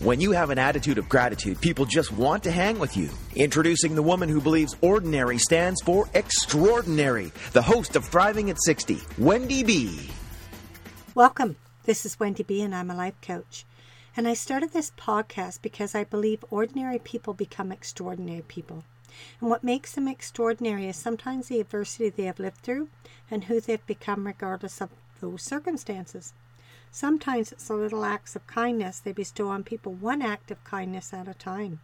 When you have an attitude of gratitude, people just want to hang with you. Introducing the woman who believes ordinary stands for extraordinary, the host of Thriving at 60, Wendy B. Welcome. This is Wendy B, and I'm a life coach. And I started this podcast because I believe ordinary people become extraordinary people. And what makes them extraordinary is sometimes the adversity they have lived through and who they've become regardless of those circumstances. Sometimes it's the little acts of kindness they bestow on people, one act of kindness at a time.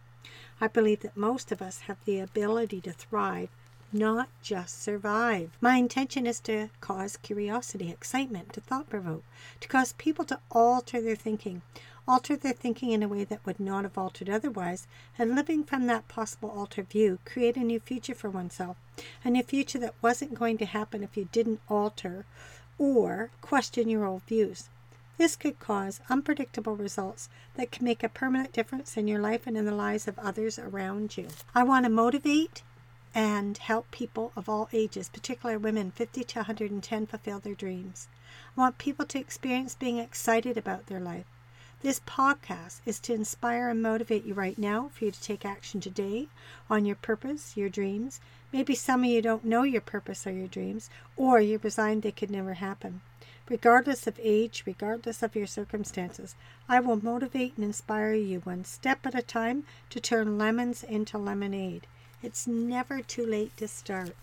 I believe that most of us have the ability to thrive, not just survive. My intention is to cause curiosity, excitement, to thought provoke, to cause people to alter their thinking, alter their thinking in a way that would not have altered otherwise, and living from that possible altered view, create a new future for oneself, a new future that wasn't going to happen if you didn't alter or question your old views. This could cause unpredictable results that can make a permanent difference in your life and in the lives of others around you. I want to motivate and help people of all ages, particularly women 50 to 110, fulfill their dreams. I want people to experience being excited about their life. This podcast is to inspire and motivate you right now for you to take action today on your purpose, your dreams. Maybe some of you don't know your purpose or your dreams, or you're resigned they could never happen. Regardless of age, regardless of your circumstances, I will motivate and inspire you one step at a time to turn lemons into lemonade. It's never too late to start.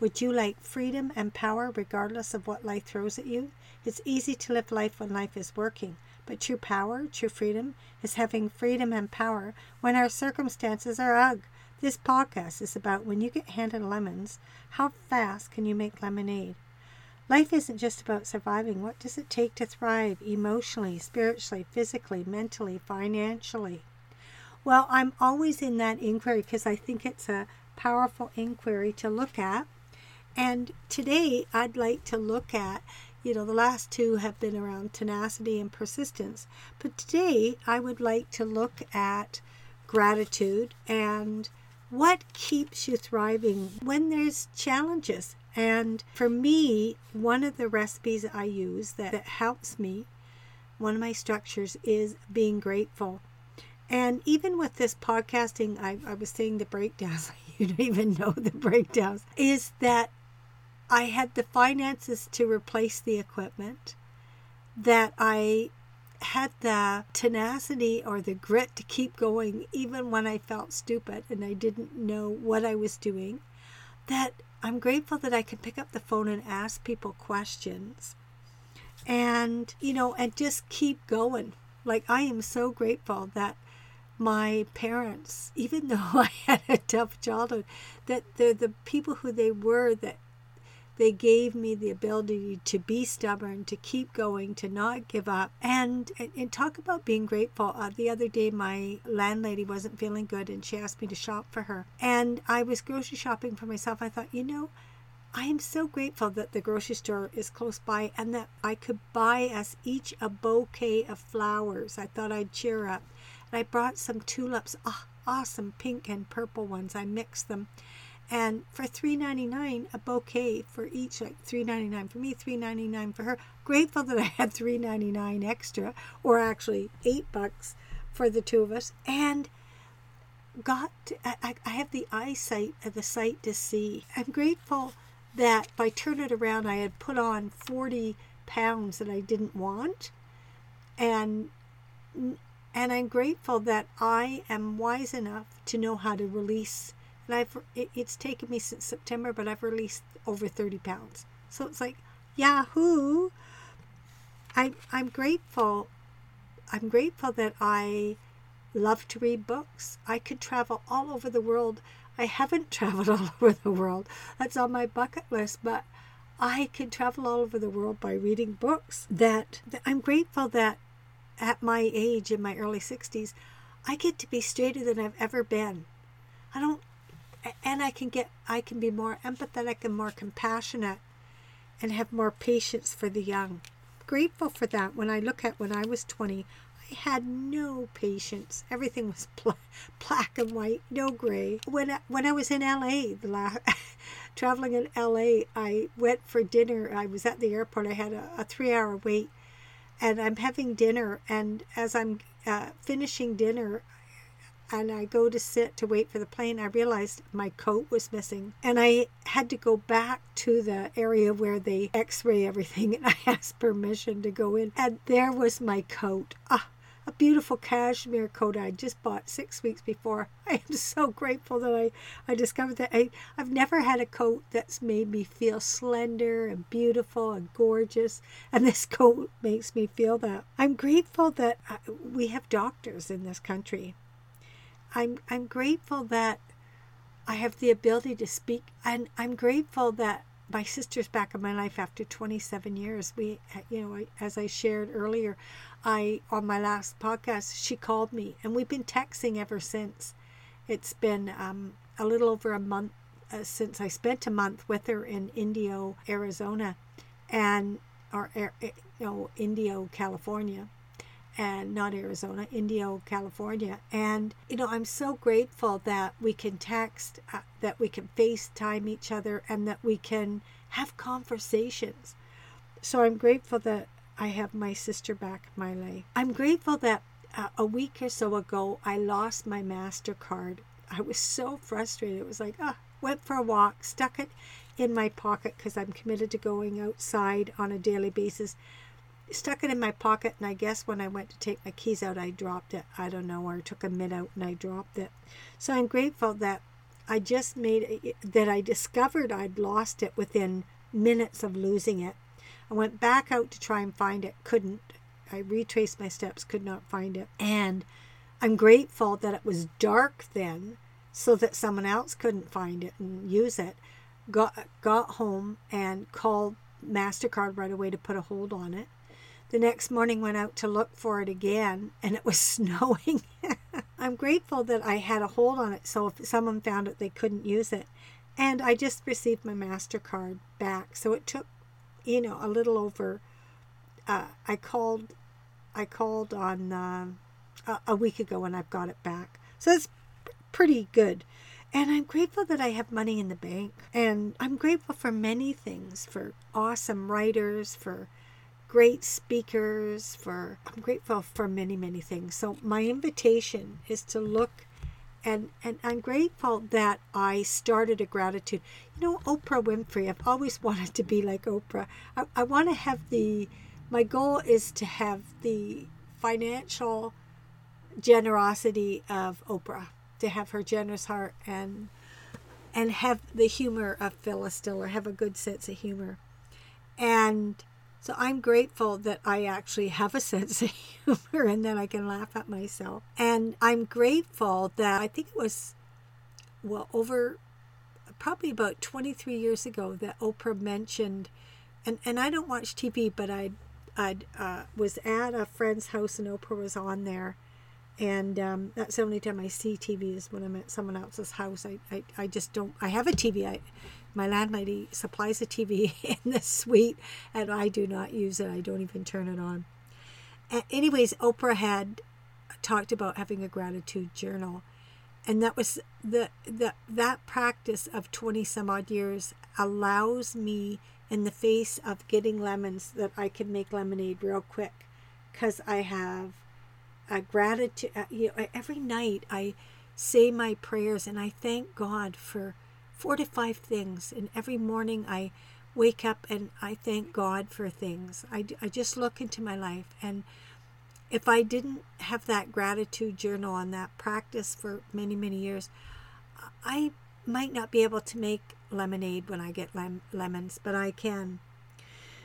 Would you like freedom and power regardless of what life throws at you? It's easy to live life when life is working. But true power, true freedom, is having freedom and power when our circumstances are ugh. This podcast is about when you get handed lemons, how fast can you make lemonade? Life isn't just about surviving. What does it take to thrive emotionally, spiritually, physically, mentally, financially? Well, I'm always in that inquiry because I think it's a powerful inquiry to look at. And today I'd like to look at you know, the last two have been around tenacity and persistence. But today I would like to look at gratitude and what keeps you thriving when there's challenges. And for me, one of the recipes I use that, that helps me, one of my structures is being grateful. And even with this podcasting, I, I was saying the breakdowns, you don't even know the breakdowns, is that I had the finances to replace the equipment, that I had the tenacity or the grit to keep going even when I felt stupid and I didn't know what I was doing, that I'm grateful that I can pick up the phone and ask people questions and, you know, and just keep going. Like, I am so grateful that my parents, even though I had a tough childhood, that they're the people who they were that they gave me the ability to be stubborn, to keep going, to not give up. And, and, and talk about being grateful. Uh, the other day, my landlady wasn't feeling good and she asked me to shop for her. And I was grocery shopping for myself. I thought, you know, I am so grateful that the grocery store is close by and that I could buy us each a bouquet of flowers. I thought I'd cheer up. And I brought some tulips, oh, awesome pink and purple ones. I mixed them and for $3.99 a bouquet for each like $3.99 for me $3.99 for her. Grateful that i had $3.99 extra or actually 8 bucks for the two of us and got to, I, I have the eyesight of the sight to see. I'm grateful that if i turn it around i had put on 40 pounds that i didn't want. And and i'm grateful that i am wise enough to know how to release and I've it, it's taken me since September, but I've released over 30 pounds. So it's like Yahoo! I, I'm grateful. I'm grateful that I love to read books. I could travel all over the world. I haven't traveled all over the world. That's on my bucket list, but I can travel all over the world by reading books. That, that I'm grateful that at my age, in my early 60s, I get to be straighter than I've ever been. I don't, and I can get, I can be more empathetic and more compassionate and have more patience for the young. Grateful for that. When I look at when I was 20, I had no patience. Everything was black and white, no gray. When I, when I was in LA, the last, traveling in LA, I went for dinner. I was at the airport. I had a, a three hour wait, and I'm having dinner. And as I'm uh, finishing dinner, and I go to sit to wait for the plane, I realized my coat was missing. And I had to go back to the area where they x ray everything, and I asked permission to go in. And there was my coat. Ah, a beautiful cashmere coat I just bought six weeks before. I am so grateful that I, I discovered that. I, I've never had a coat that's made me feel slender and beautiful and gorgeous, and this coat makes me feel that. I'm grateful that uh, we have doctors in this country. I'm, I'm grateful that I have the ability to speak, and I'm grateful that my sister's back in my life after 27 years. We, you know, as I shared earlier, I on my last podcast, she called me, and we've been texting ever since. It's been um, a little over a month uh, since I spent a month with her in Indio, Arizona, and or eh, you know Indio, California, and not Arizona, Indio, California. And, you know, I'm so grateful that we can text, uh, that we can FaceTime each other, and that we can have conversations. So I'm grateful that I have my sister back in my life. I'm grateful that uh, a week or so ago I lost my MasterCard. I was so frustrated. It was like, ah, went for a walk, stuck it in my pocket because I'm committed to going outside on a daily basis stuck it in my pocket and I guess when I went to take my keys out I dropped it. I don't know, or took a mid out and I dropped it. So I'm grateful that I just made it, that I discovered I'd lost it within minutes of losing it. I went back out to try and find it, couldn't. I retraced my steps, could not find it. And I'm grateful that it was dark then so that someone else couldn't find it and use it. Got got home and called MasterCard right away to put a hold on it the next morning went out to look for it again and it was snowing. I'm grateful that I had a hold on it so if someone found it they couldn't use it. And I just received my MasterCard back. So it took, you know, a little over uh, I called I called on uh, a, a week ago and I've got it back. So it's pretty good. And I'm grateful that I have money in the bank. And I'm grateful for many things for awesome writers, for great speakers, for I'm grateful for many, many things. So my invitation is to look and and I'm grateful that I started a gratitude. You know, Oprah Winfrey, I've always wanted to be like Oprah. I, I want to have the my goal is to have the financial generosity of Oprah, to have her generous heart and and have the humor of Phyllis Diller, have a good sense of humor. And so I'm grateful that I actually have a sense of humor and that I can laugh at myself. And I'm grateful that I think it was, well, over probably about 23 years ago that Oprah mentioned, and, and I don't watch TV, but I I uh, was at a friend's house and Oprah was on there. And um, that's the only time I see TV is when I'm at someone else's house. I, I, I just don't, I have a TV. I, my landlady supplies a TV in the suite, and I do not use it. I don't even turn it on. Anyways, Oprah had talked about having a gratitude journal, and that was the, the that practice of 20 some odd years allows me in the face of getting lemons that I can make lemonade real quick because I have a gratitude. Uh, you know, every night I say my prayers and I thank God for four to five things. And every morning I wake up and I thank God for things. I, I just look into my life. And if I didn't have that gratitude journal and that practice for many, many years, I might not be able to make lemonade when I get lem- lemons, but I can.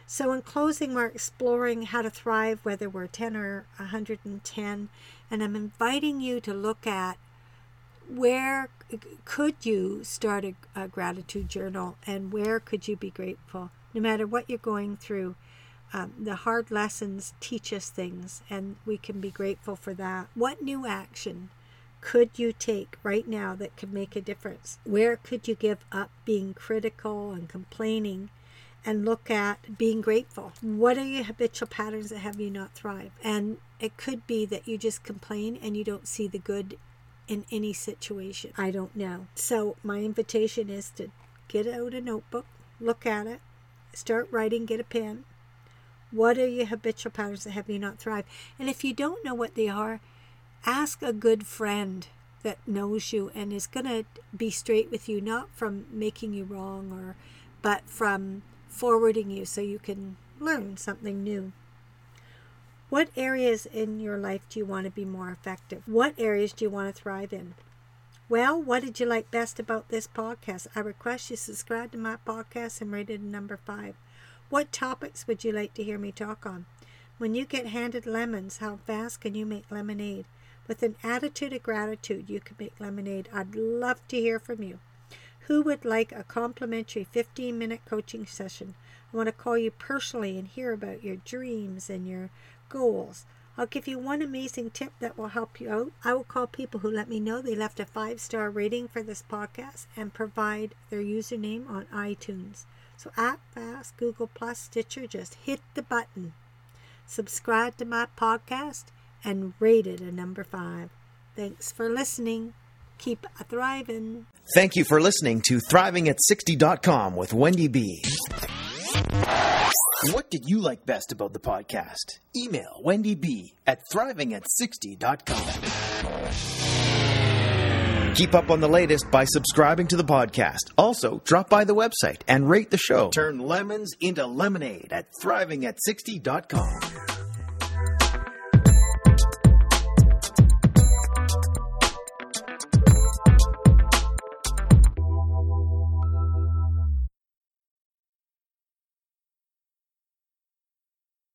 So, in closing, we're exploring how to thrive, whether we're 10 or 110. And I'm inviting you to look at where could you start a, a, gratitude journal and where could you be grateful? No matter what you're going through um, the hard lessons teach us things and we can be grateful for that. What new action could you take right now that could make a difference? Where could you give up being critical and complaining and look at being grateful? What are your habitual patterns that have you not thrive and it could be that you just complain and you don't see the good in any situation. I don't know. So, my invitation is to get out a notebook, look at it, start writing, get a pen. What are your habitual patterns that have you not thrive? And if you don't know what they are, ask a good friend that knows you and is going to be straight with you, not from making you wrong or, but from forwarding you so you can learn something new. What areas in your life do you want to be more effective? What areas do you want to thrive in? Well, what did you like best about this podcast? I request you subscribe to my podcast and rate it number five. What topics would you like to hear me talk on? When you get handed lemons, how fast can you make lemonade? With an attitude of gratitude, you can make lemonade. I'd love to hear from you. Who would like a complimentary 15 minute coaching session? I want to call you personally and hear about your dreams and your goals. I'll give you one amazing tip that will help you out. I will call people who let me know they left a five star rating for this podcast and provide their username on iTunes. So, App Fast, Google Plus, Stitcher, just hit the button. Subscribe to my podcast and rate it a number five. Thanks for listening. Keep thriving. Thank you for listening to Thriving at 60.com with Wendy B. What did you like best about the podcast? Email Wendy B at thrivingat60.com. Keep up on the latest by subscribing to the podcast. Also, drop by the website and rate the show. Turn lemons into lemonade at thrivingat60.com.